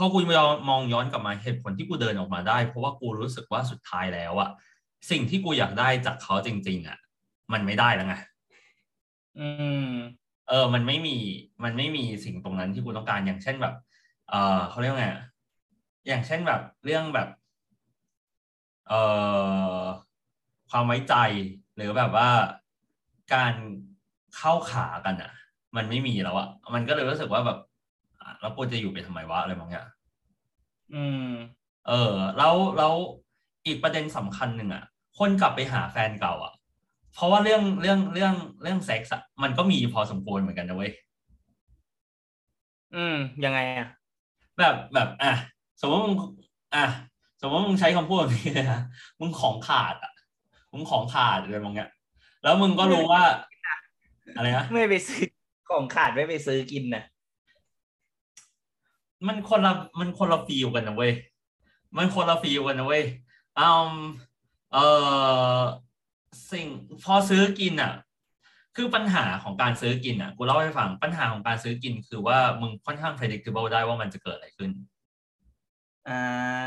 พอกูมองมองย้อนกลับมาเหตุผลที่กูเดินออกมาได้ เพราะว่ากูรู้สึกว่าสุดท้ายแล้วอะสิ่งที่กูอยากได้จากเขาจริง ๆอะมันไม่ได้แล้วไงอืม เออ มันไม่มี มันไม่มีสิ่งตรงนั้นที่กูต้องการอย่างเช่นแบบ เออเขาเรียกว่าไงอะอย่างเช่นแบบ เรื่องแบบ เอ่อความไว้ใจหรือแบบว่าการเข้าขากันอะมันไม่มีแล้วอะมันก็เลยรู้สึกว่าแบบอะ แล้วกูจะอยู่ไปทำไมวะอะไรบางอย่างอืม เออ แล้วแล้วอีกประเด็นสำคัญหนึ่งอะ คนกลับไปหาแฟนเก่า อะ เพราะว่าเรื่องเรื่องเรื่องเรื่องเซ็กซ์มันก็มีพอสมควรเหมือนกันนะเว้ยอืม ยังไงอะ แบบแบบ อะ สมมติมึงอะสมมติมึงใช้คำพูดแบบนี้เลยนะมึงของขาดอะมึงของขาดอะไรบางอย่างแล้วมึงก็รู้ว่า อะไรนะไม่ไปซื้อของขาดไม่ไปซื้อกินนะ มันคนละมันคนละฟีลกันนะเว้ยมันคนละฟีลกันนะเว้ยอืมเออสิ่งพอซื้อกินอะ คือปัญหาของการซื้อกินอะ กูเล่าให้ฟังปัญหาของการซื้อกิน คือว่ามึงค่อนข้าง predictable ได้ว่ามันจะเกิดอะไรขึ้นอ่า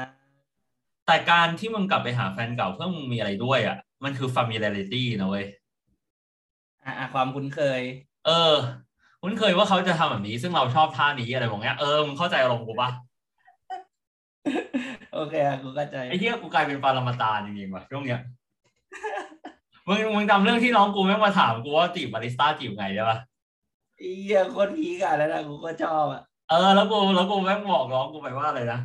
แต่การที่มึงกลับไปหาแฟนเก่าเพื่อมึงมีอะไรด้วย อะ มันคือ familiarity นะเว้ยอ่าความคุ้นเคย เออ คุ้นเคยว่าเขาจะทำแบบนี้ ซึ่งเราชอบท่านี้อะไรแบบเนี้ยเออมึงเข้าใจอารมณ์กูปะโอเคอะกูเข้าใจไอ้เหี้ยกูกลายเป็นปารามาตาจริงๆว่ะช่วงเนี้ยมึงมึงจำเรื่องที่น้องกูแม่งมาถามกูว่าจีบบาริสต้าจีบไงได้ปะไอ้เหี้ยโคนพีกันแล้วนะกูก็ชอบอะเออแล้วกูแล้วกูแม่งบอกน้องกูไปว่าอะไรนะ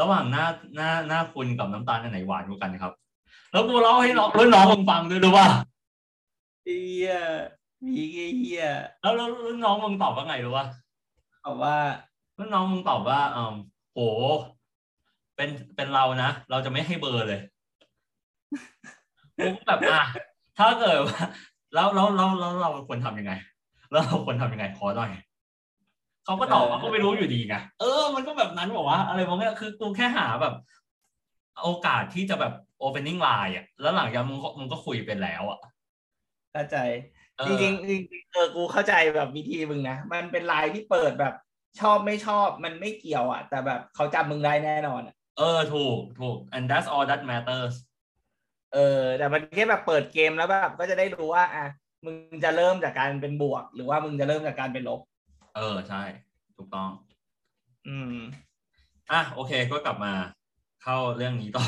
ระหว่างหน้าหน้าหน้าคุณกับน้ำตาลอันไหนหวานกว่ากันครับ แล้วกูเล่าให้น้องรุ่นน้องมึงฟังด้วยรู้ป่ะไอ้เหี้ย มีไอ้เหี้ยแล้วแล้วรุ่นน้องมึงตอบว่าไงรู้ป่ะบอกว่ารุ่นน้องมึงตอบว่าเออโห เป็นเป็นเรานะ เราจะไม่ให้เบอร์เลยกูก็แบบอะถ้าเกิดว่าแล้วแล้วแล้วแล้วเราควรทำยังไง แล้วเราควรทำยังไงขอหน่อยเขาก็ตอบว่าก็ไม่รู้อยู่ดีไงเออ มันก็แบบนั้นบอกว่าอะไรบางอย่างคือกูแค่หาแบบ โอกาสที่จะแบบ opening line อะ แล้วหลังจากมึงก็มึงก็คุยเป็นแล้วอะเข้าใจเออ จริงๆจริงๆเออกูเข้าใจแบบวิธีมึงนะ มันเป็นไลน์ที่เปิดแบบชอบไม่ชอบมันไม่เกี่ยวอะ แต่แบบเขาจำมึงได้แน่นอนอะเออถูกถูก and that's all that matters เออ แต่มันแค่แบบเปิดเกมแล้วแบบก็จะได้รู้ว่า อะ มึงจะเริ่มจากการเป็นบวก หรือว่ามึงจะเริ่มจากการเป็นลบ เออใช่ ถูกต้อง อืม อะโอเคก็กลับมาเข้าเรื่องนี้ต่อ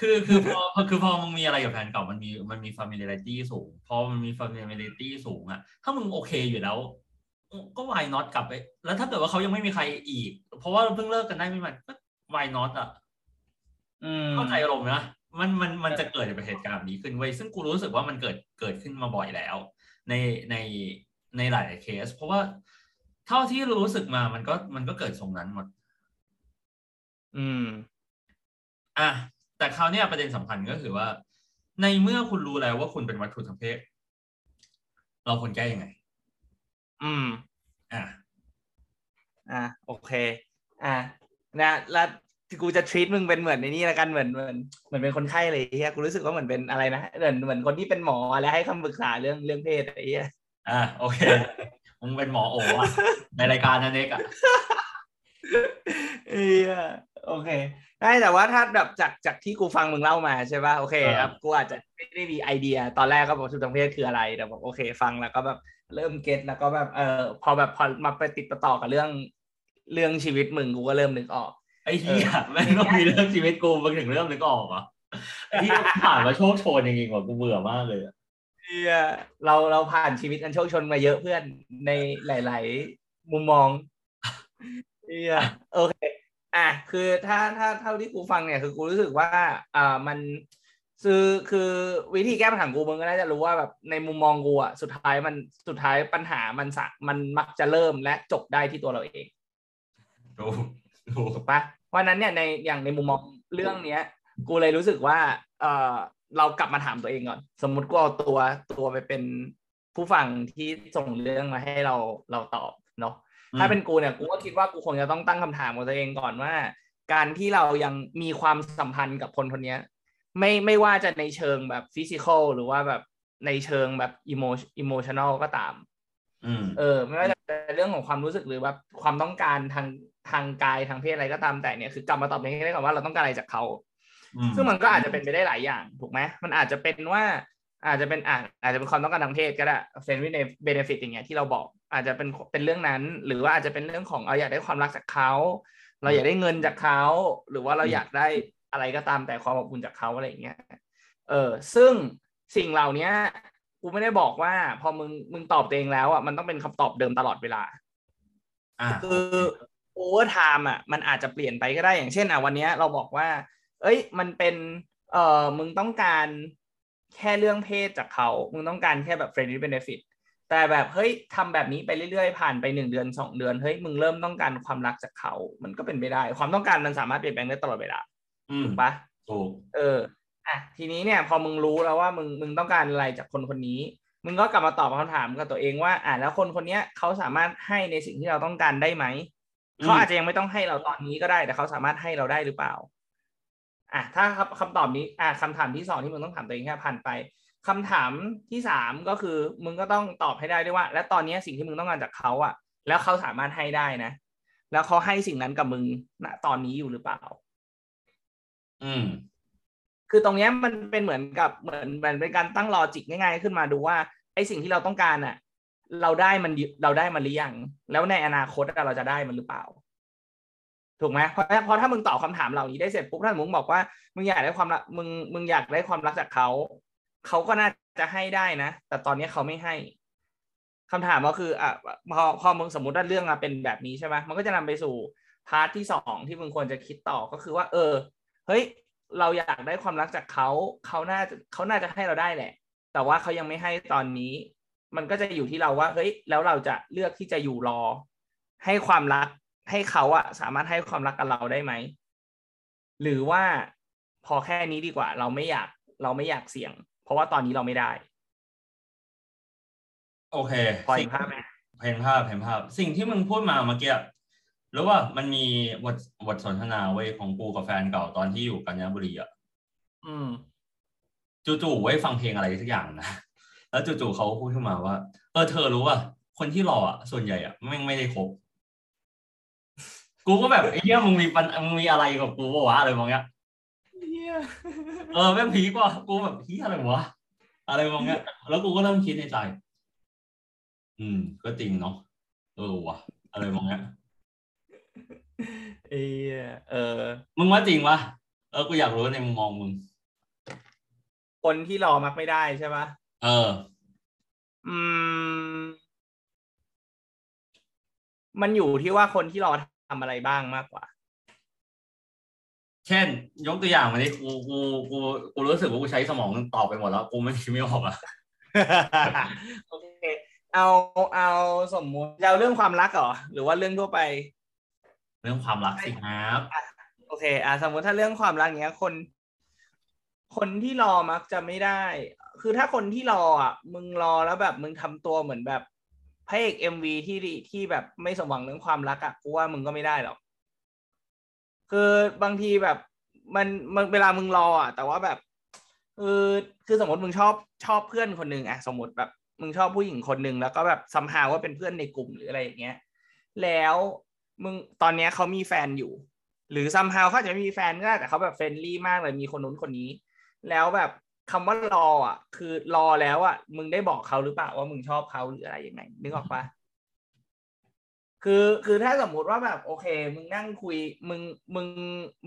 คือคือพอคือพอมึงมีอะไรกับแฟนเก่ามันมีมันมี familiarity สูง พอมันมี familiarity สูงอะถ้ามึงโอเคอยู่แล้ว ก็ why not กลับไป แล้วถ้าเกิดว่าเขายังไม่มีใครอีก เพราะว่าเพิ่งเลิกกันได้ไม่มันก็ why not อะอืมเข้าใจอารมณ์นะมันมันมันจะเกิดเหตุการณ์แบบนี้ขึ้นเว้ยซึ่งกูรู้สึกว่ามันเกิดเกิดขึ้นมาบ่อยแล้ว ในในในหลายๆเคส เพราะว่าเท่าที่รู้สึกมามันก็มันก็เกิดทรงนั้นหมด อืม อะ แต่คราวเนี้ยประเด็นสำคัญก็คือว่า ในเมื่อคุณรู้แล้วว่าคุณเป็นวัตถุทางเพศเราควรแก้ยังไง อืม อะอะโอเค อะนะแล้วกูจะ treat มึงเป็นเหมือนในนี้ละกันเหมือนเหมือนเหมือนเป็นคนไข้เลยไอ้เฮียกูรู้สึกว่าเหมือนเป็นอะไรนะเหมือนเหมือนคนที่เป็นหมอแล้วให้คำปรึกษาเรื่องเรื่องเพศไอ้เฮียอะโอเคมึงเป็นหมอโออะในรายการนันเอกอะ เอียโอเคได้แต่ว่าถ้าแบบจากจากที่กูฟังมึงเล่ามาใช่ป่ะโอเคอ่าครับกูอาจจะไม่ได้มีไอเดีย ตอนแรกก็บอกชุดทางเพศคืออะไรแต่บอกโอเค ฟังแล้วก็แบบเริ่มเก็ตแล้วก็แบบเออพอแบบพอมาไปติดประต่อกับเรื่องเรื่องชีวิตมึงกูก็เริ่มนึกออกไอ้ที่อะแม่งต้องมีเรื่องชีวิตกูมาถึงเรื่องนึกออกเหรอะไอ้ที่ผ่านมาโชคโชนจริงๆว่ะกูเบื่อมากเลยอะเอียเราเราผ่านชีวิตอันโชคชนมาเยอะเพื่อนในหลาย ๆ มุมมอง เอียโอเคอะคือถ้าถ้าเท่าที่กูฟังเนี่ยคือกูรู้สึกว่าอ่ามันคือคือวิธีแก้ปัญหาของกูมึงก็น่าจะรู้ว่าแบบในมุมมองกูอะสุดท้ายมันสุดท้ายปัญหามันสะมันมักจะเริ่มและจบได้ที่ตัวเราเองถูกถูกถูกปะเพราะฉะนั้นเนี่ยในอย่างในมุมมองเรื่องเนี้ย กูเลยรู้สึกว่า เออเรากลับมาถามตัวเองก่อน สมมุติกูเอาตัวตัวไปเป็นผู้ฟังที่ส่งเรื่องมาให้เราเราตอบเนาะ ถ้าเป็นกูเนี่ยกูก็คิดว่ากูคงจะต้องตั้งคำถามกับตัวเองก่อนว่า การที่เรายังมีความสัมพันธ์กับคนคนเนี้ยไม่ไม่ว่าจะในเชิงแบบ physical หรือว่าแบบในเชิงแบบ emo emotional ก็ตามอืมเออ ไม่ว่าจะเป็นเรื่องของความรู้สึกหรือแบบความต้องการทางทางกายทางเพศอะไรก็ตามแต่เนี่ยคือกลับมาตอบในนี้ได้ก่อนว่าเราต้องการอะไรจากเขาอืมซึ่งมันก็อาจจะเป็นไปได้หลายอย่าง ถูกไหมมันอาจจะเป็นว่า อาจจะเป็นอาจอาจจะเป็นความต้องการทางเพศก็ได้ friend with benefit อย่างเงี้ยที่เราบอกอาจจะเป็นเป็นเรื่องนั้น หรือว่าอาจจะเป็นเรื่องของเราอยากได้ความรักจากเขา เราอยากได้เงินจากเขา หรือว่าเราอยากได้อะไรก็ตามแต่ความอบอุ่นจากเขาอะไรอย่างเงี้ยเออซึ่งสิ่งเหล่านี้กูไม่ได้บอกว่า พอมึงมึงตอบตัวเองแล้วอะมันต้องเป็นคำตอบเดิมตลอดเวลาอ่าคือ over time อะมันอาจจะเปลี่ยนไปก็ได้อย่างเช่นอะวันเนี้ยเราบอกว่า เอ้ย มันเป็นเอ่อมึงต้องการ แค่เรื่องเพศจากเขามึงต้องการแค่แบบ friend with benefit แต่แบบเฮ้ยทำแบบนี้ไปเรื่อยๆ ผ่านไปหนึ่งเดือนสองเดือนเฮ้ยมึงเริ่มต้องการความรักจากเขา มันก็เป็นไปได้ ความต้องการมันสามารถเปลี่ยนแปลงได้ตลอดเวลาอืมถูกปะถูกเอออะทีนี้เนี่ยพอมึงรู้แล้วว่ามึงมึงต้องการอะไรจากคนคนนี้ มึงก็กลับมาตอบคำถามกับตัวเองว่า อะแล้วคนคนเนี้ยเขาสามารถให้ในสิ่งที่เราต้องการได้ไหมอืมเขาอาจจะยังไม่ต้องให้เราตอนนี้ก็ได้แต่เขาสามารถให้เราได้หรือเปล่า อะถ้าคำตอบนี้อะคำถามที่สองที่มึงต้องถามตัวเองแค่ผ่านไปคำถามที่สามก็คือมึงก็ต้องตอบให้ได้ด้วยว่า และตอนนี้สิ่งที่มึงต้องการจากเขาอะแล้วเขาสามารถให้ได้นะ แล้วเขาให้สิ่งนั้นกับมึงณตอนนี้อยู่หรือเปล่า อืม คือตรงเนี้ยมันเป็นเหมือนกับเหมือนเหมือนเป็นการตั้งลอจิกง่าย ๆ ขึ้นมาดูว่าไอ้สิ่งที่เราต้องการอะ เราได้มันเราได้มันหรือยังแล้วในอนาคตเราจะได้มันหรือเปล่า ถูกไหมเพราะเพราะถ้ามึงตอบคำถามเหล่านี้ได้เสร็จปุ๊บถ้ามึงบอกว่ามึงอยากได้ความรักมึงมึงอยากได้ความรักจากเขาเขาก็น่าจะให้ได้นะ แต่ตอนนี้เขาไม่ให้คำถามก็คืออะพอพอมึงสมมติว่าเรื่องมาเป็นแบบนี้ใช่ไหมมันก็จะนำไปสู่พาร์ทที่สองที่มึงควรจะคิดต่อก็คือว่า เออ เฮ้ย เราอยากได้ความรักจากเขาเขาน่าจะเขาน่าจะให้เราได้แหละ แต่ว่าเขายังไม่ให้ตอนนี้ มันก็จะอยู่ที่เราว่า เฮ้ย แล้วเราจะเลือกที่จะอยู่รอ ให้ความรัก ให้เขาอะสามารถให้ความรักกับเราได้ไหม หรือว่าพอแค่นี้ดีกว่า เราไม่อยากเราไม่อยากเสี่ยง เพราะว่าตอนนี้เราไม่ได้ โอเคพอเห็นภาพไหมเห็นภาพเห็นภาพ สิ่งที่มึงพูดมาเมื่อกี้หรือว่ามันมีบทบทสนทนาเว้ยของกูกับแฟนเก่าตอนที่อยู่กาญจนบุรีอะอืมจู่ๆไว้ยฟังเพลงอะไรสักอย่างนะแล้วจู่ๆเขาพูดขึ้นมาว่า เออเธอรู้ป่ะคนที่รออะส่วนใหญ่อะไม่งไม่ได้ครบ กูก็แบบไอ้เหี้ยมึงมีปัญมึงมีอะไรกับกูปะวะอะไรมองเงี้ยเออแม่งพีกว่ากูแบบเฮียอะไรวะอะไรมองเงี้ยแล้วกูก็เริ่มคิดในใจ อืม ก็จริงเนาะเออวะอะไรมองเงี้ยเออเออ มึงว่าจริงวะเออกูอยากรู้ในมุมมองมึงคนที่รอมักไม่ได้ใช่ปะเออ อืม มันอยู่ที่ว่าคนที่รอ ทำอะไรบ้างมากกว่า เช่น ยกตัวอย่างมาดิกูกูกูกูรู้สึกว่ากูใช้สมองตอบไปหมดแล้วกูไม่คิดไม่ออกอะโอเคเอาเอาสมมุติจะเอาเรื่องความรักเหรอหรือว่าเรื่องทั่วไป เรื่องความรักสิครับโอเค อะสมมุติถ้าเรื่องความรักเนี้ยคน คนที่รอมักจะไม่ได้ คือถ้าคนที่รออะ มึงรอแล้วแบบมึงทำตัวเหมือนแบบ พระเอกเอ็มวีที่ที่แบบไม่สมหวังเรื่องความรักอะกูว่ามึงก็ไม่ได้หรอก คือบางทีแบบมันมันเวลามึงรออะ แต่ว่าแบบคือคือสมมติมึงชอบชอบเพื่อนคนหนึ่งอะสมมติแบบมึงชอบผู้หญิงคนหนึ่งแล้วก็แบบ somehow ว่าเป็นเพื่อนในกลุ่มหรืออะไรอย่างเงี้ย แล้วมึงตอนเนี้ยเขามีแฟนอยู่ หรือ somehow เขาอาจจะไม่มีแฟนก็ได้แต่เขาแบบ friendly มากเลยมีคนนู้นคนนี้ แล้วแบบ คำว่ารออะ คือรอแล้วอะ มึงได้บอกเขาหรือเปล่าว่ามึงชอบเขาหรืออะไรยังไงนึกออกปะคือคือถ้าสมมุติว่าแบบ โอเค มึงนั่งคุย มึงมึง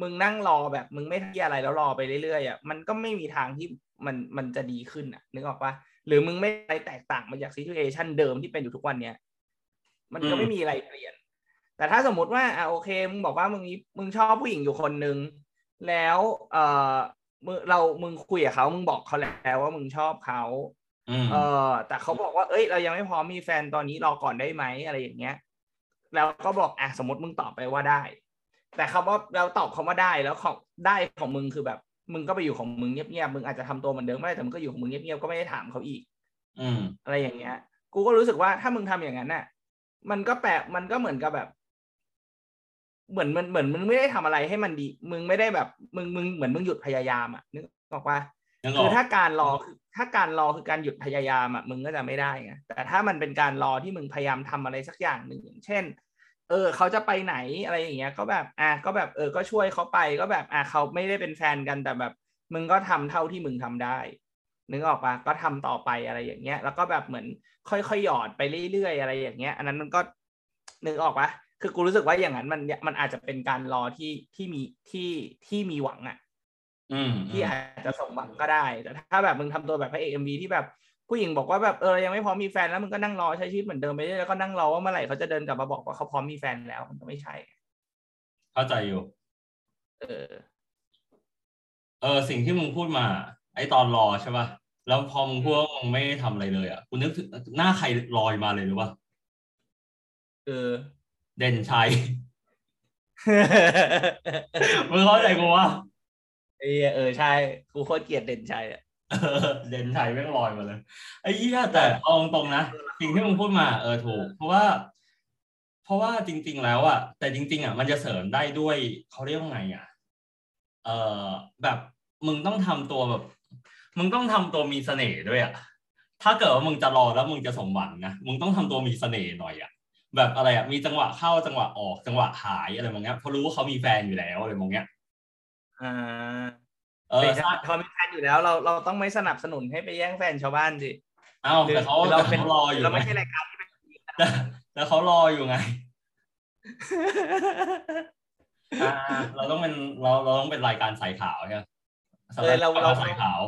มึงนั่งรอแบบ มึงไม่ทำอะไรแล้วรอไปเรื่อยๆอะมันก็ไม่มีทางที่มันมันจะดีขึ้นอะ นึกออกปะหรือมึงไม่อะไรแตกต่างมาจากซีทูเอชันเดิมที่เป็นอยู่ทุกวันเนี้ยมันก็ไม่มีอะไรเปลี่ยน แต่ถ้าสมมติว่าอะโอเค มึงบอกว่ามึงมึงชอบผู้หญิงอยู่คนนึงแล้ว เออ มึงเรามึงคุยกับเขามึงบอกเขาแล้วว่ามึงชอบเขาอืมเออ แต่เขาบอกว่าเอ้ย เรายังไม่พร้อมมีแฟนตอนนี้รอก่อนได้ไหมอะไรอย่างเงี้ย แล้วก็บอกอะสมมติมึงตอบไปว่าได้ แต่คำว่าเราตอบคำว่าได้แล้วของได้ของมึงคือแบบ มึงก็ไปอยู่ของมึงเงียบๆมึงอาจจะทำตัวเหมือนเดิมไม่ได้แต่มึงก็อยู่ของมึงเงียบๆก็ไม่ได้ถามเขาอีก อืมอะไรอย่างเงี้ย กูก็รู้สึกว่าถ้ามึงทำอย่างนั้นน่ะ มันก็แปลมันก็เหมือนกับแบบ เหมือนมันเหมือนมึงไม่ได้ทำอะไรให้มันดี มึงไม่ได้แบบมึงมึงเหมือนมึงหยุดพยายามอะนึกออกปะนึกอคืออกถ้าการรอคือถ้าการรอคือการหยุดพยายามอะมึงก็จะไม่ได้ไงแต่ถ้ามันเป็นการรอที่มึงพยายามทำอะไรสักอย่างหนึ่งอย่างเช่น เออ เขาจะไปไหนอะไรอย่างเงี้ย ก็แบบอะก็แบบเออก็ช่วยเขาไปก็แบบอะเขาไม่ได้เป็นแฟนกันแต่แบบ มึงก็ทำเท่าที่มึงทำได้นึกออกปะก็ทำต่อไปอะไรอย่างเงี้ย แล้วก็แบบเหมือนค่อยๆหยอดไปเรื่อยๆอะไรอย่างเงี้ย อันนั้นมันก็นึกออกปะ คือกูรู้สึกว่าอย่างนั้นมันมันอาจจะเป็นการรอที่ที่มีที่ที่มีหวังอะอืมที่อาจจะสมหวังก็ได้ แต่ถ้าแบบมึงทำตัวแบบพระเอกเอ็มวีที่แบบผู้หญิงบอกว่าแบบเออยังไม่พร้อมมีแฟนแล้วมึงก็นั่งรอใช้ชีวิตเหมือนเดิมไปเรื่อยแล้วก็นั่งรอว่าเมื่อไหร่เขาจะเดินกลับมาบอกว่าเขาพร้อมมีแฟนแล้วมันก็ไม่ใช่ เข้าใจอยู่ เออ เออสิ่งที่มึงพูดมา ไอตอนรอใช่ป่ะแล้วพอมึงพูดว่ามึงไม่ทำอะไรเลยอะกูนึกถึงหน้าใครลอยมาเลยหรือว่าเออ เด่นชัยมึงเข้าใจกูว่าเออเออใช่กูโคตรเกลียดเด่นชัยอะเออเด่นชัยแม่งลอยมาเลยไอ้เหี้ยแต่เอาตรงๆนะสิ่งที่มึงพูดมาเออถูก เพราะว่า เพราะว่าจริง ๆ แล้วอะแต่จริง ๆอะมันจะเสริมได้ด้วยเขาเรียกว่าไงอะเออแบบมึงต้องทำตัวแบบ มึงต้องทำตัวมีเสน่ห์ด้วยอะถ้าเกิดว่ามึงจะรอแล้วมึงจะสมหวังนะมึงต้องทำตัวมีเสน่ห์หน่อยอะ แบบอะไรอะมีจังหวะเข้าจังหวะออกจังหวะหายอะไรมองเงี้ยเพราะรู้ว่าเขามีแฟนอยู่แล้วอะไรมองเงี้ยอ่าเออแต่ถ้าพอมีแฟนอยู่แล้วเราเราต้องไม่สนับสนุนให้ไปแย่งแฟนชาวบ้านสิเอ้าแต่เขาเราแต่เป็นเขารออยู่เราไม่ไงใช่รายการที่เป็นแต่แต่เขารออยู่ไงอ่าเราต้องเป็นเราเราต้องเป็นรายการสายขาวเนี่ยเออเราเราสายขาว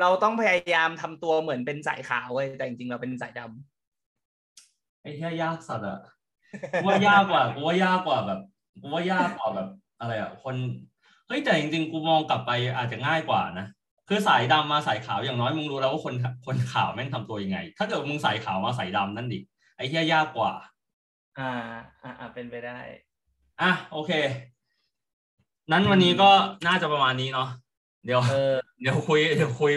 เราต้องพยายามทำตัวเหมือนเป็นสายขาวเว้ยแต่จริงๆเราเป็นสายดำ ไอ้แค่ยากสัตว์อะกูว่ายากกว่ากูว่ายากกว่าแบบกูว่ายากกว่าแบบ อะไรอะคนเฮ้ยแต่จริงๆกูมองกลับไปอาจจะง่ายกว่านะคือสายดำมาสายขาวอย่างน้อยมึงรู้แล้วว่าคนคนขาวแม่งทำตัวยังไง ถ้าเกิดมึงสายขาวมาสายดำนั่นดิไอ้แค่ยากกว่าอ่า อ่า อ่าเป็นไปได้ อะโอเค นั้นวันนี้ก็น่าจะประมาณนี้เนาะเดี๋ยวเออเดี๋ยวคุยเดี๋ยวคุย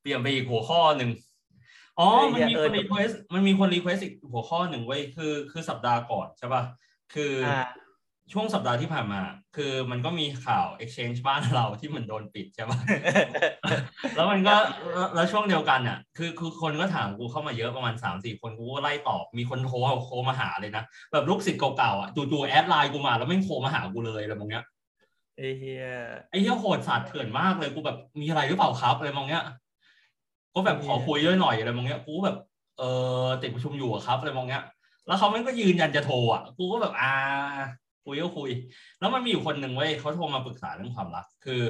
เปลี่ยนไปอีกหัวข้อหนึ่ง อ๋อเออมันมีเออคน requestมันมีคน request อีกหัวข้อหนึ่งเว้ยคือคือสัปดาห์ก่อนใช่ป่ะคือออ่าช่วงสัปดาห์ที่ผ่านมา คือมันก็มีข่าว exchange บ้านเราที่มันโดนปิดใช่ป่ะ แล้วมันก็แล้วแล้วช่วงเดียวกันอะ คือคือคนก็ถามกูเข้ามาเยอะประมาณสามสี่คนกูก็ไล่ตอบ มีคนโทรโทรมาหาเลยนะ แบบลูกศิษย์เก่าๆอะจู่ๆแอดไลน์กูมาแล้วไม่งโทรมาหากูเลยอะไรมองเงี้ยไอ้เฮียไอ้เหี้ยโหดสัตว์เถื่อนมากเลยกูแบบมีอะไรหรือเปล่าครับอะไรมองเงี้ย ก็แบบขอคุยด้วยหน่อยอะไรมองเงี้ยกูแบบเออติดประชุมอยู่อะครับอะไรมองเงี้ย แล้วเขาแม่งก็ยืนยันจะโทรอะกูก็แบบอ่าคุยก็คุย แล้วมันมีอยู่คนหนึ่งเว้ยเขาโทรมาปรึกษาเรื่องความรักคือ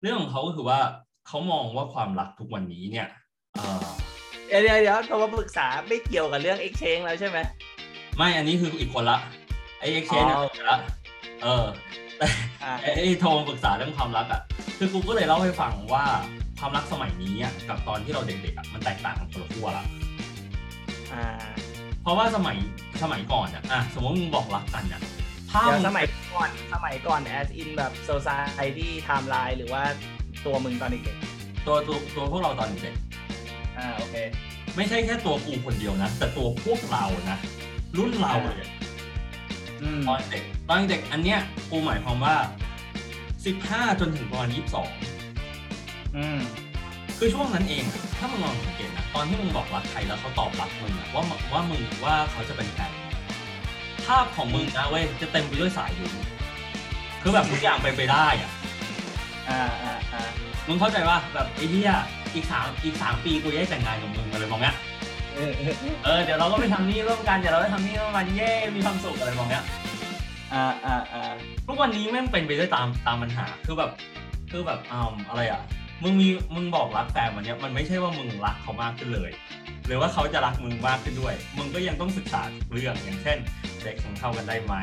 เรื่องของเขาก็คือว่าเขามองว่าความรักทุกวันนี้เนี่ยเออเดี๋ยวเดี๋ยวเดี๋ยวโทรมาปรึกษาไม่เกี่ยวกับเรื่อง exchange แล้วใช่ไหมไม่อันนี้คืออีกคนละไอ้เอ็กเชนอ๋อละเออแต่อ่าไอ้ไอ้โทรมาปรึกษาเรื่องความรักอะ คือกูก็เลยเล่าให้ฟังว่า ความรักสมัยนี้อะกับตอนที่เราเด็กๆอะมันแตกต่างกันคนละขั้วละอ่า เพราะว่าสมัยสมัยก่อนอะอะสมมติมึงบอกรักกันอะถ้าเดี๋ยวมึงสมัยก่อนสมัยก่อน as in แบบ society timeline หรือว่าตัวมึงตอนเด็กตัวตัวตัวพวกเราตอนเด็กๆอ่าโอเค ไม่ใช่แค่ตัวกูคนเดียวนะ แต่ตัวพวกเรานะรุ่นเราเลยอืมตอนเด็กตอนเด็กอันเนี้ยกูหมายความว่าสิบห้าจนถึงประมาณยี่สิบส องอืมคือช่วงนั้นเองอะถ้ามึงลองสังเกตนะตอนที่มึงบอกรักใครแล้วเขาตอบรับมึงอะว่ามึงว่ามึงว่าเขาจะเป็นแฟนภาพของมึงนะเว้ยจะเต็มไปด้วยสายลุ้นคือแบบทุกอย่างเป็นไปได้อะอ่าอ่าอ่ามึงเข้าใจว่าแบบไอ้เหี้ยอีกสามอีกสามปีกูจะได้แต่งงานกับมึงอะไรมองเงี้ยเออเออเออเดี๋ยวเราก็ไปทำนี่ร่วมกันเดี๋ยวเราไปทำนี่ร่วมกันเย้มีความสุขอะไรมองเงี้ยอ่าอ่าอ่าทุกวันนี้แม่งเป็นไปด้วยตามตามปัญหาคือแบบคือแบบอ่าอะไรอะ มึงมีมึงบอกรักแฟนวันเนี้ยมันไม่ใช่ว่ามึงรักเขามากขึ้นเลย หรือว่าเขาจะรักมึงมากขึ้นด้วย มึงก็ยังต้องศึกษาเรื่องอย่างเช่นเด็กเข้ากันได้ไหม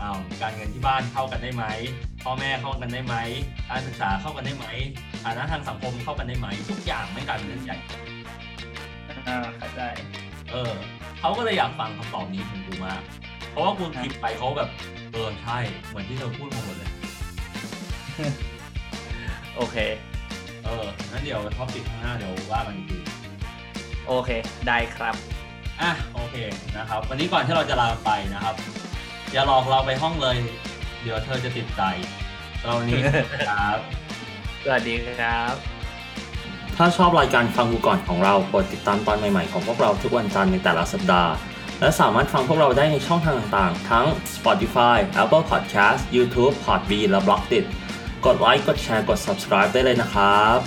อ่าการเงินที่บ้านเข้ากันได้ไหมพ่อแม่เข้ากันได้ไหมการศึกษาเข้ากันได้ไหมฐานะทางสังคมเข้ากันได้ไหมทุกอย่างไม่งกลายเป็นเรื่องใหญ่อ่าเข้าใจเออเขาก็เลยอยากฟังคำตอบนี้ของกูมากเพราะว่ากูพิมพ์ไปเขาแบบเออใช่เหมือนที่เธอพูดมาหมดเลย โอเค เอองั้นเดี๋ยวท็อปิกข้างหน้าเดี๋ยวว่ากันอีกทีโอเค ได้ครับ อะโอเคนะครับ วันนี้ก่อนที่เราจะลาไปนะครับ อย่าหลอกเราไปห้องเลย เดี๋ยวเธอจะติดใจ เราวันนี้ครับ สวัสดีครับ ถ้าชอบรายการฟังกูก่อนของเรากดติดตามตอนใหม่ๆของพวกเราทุกวันจันทร์ในแต่ละสัปดาห์ และสามารถฟังพวกเราได้ในช่องทางต่างๆ ทั้ง Spotify, Apple Podcast, YouTube, Podbean และ b l o g d i t กดไลค์กดแชร์กด subscribe ได้เลยนะครับ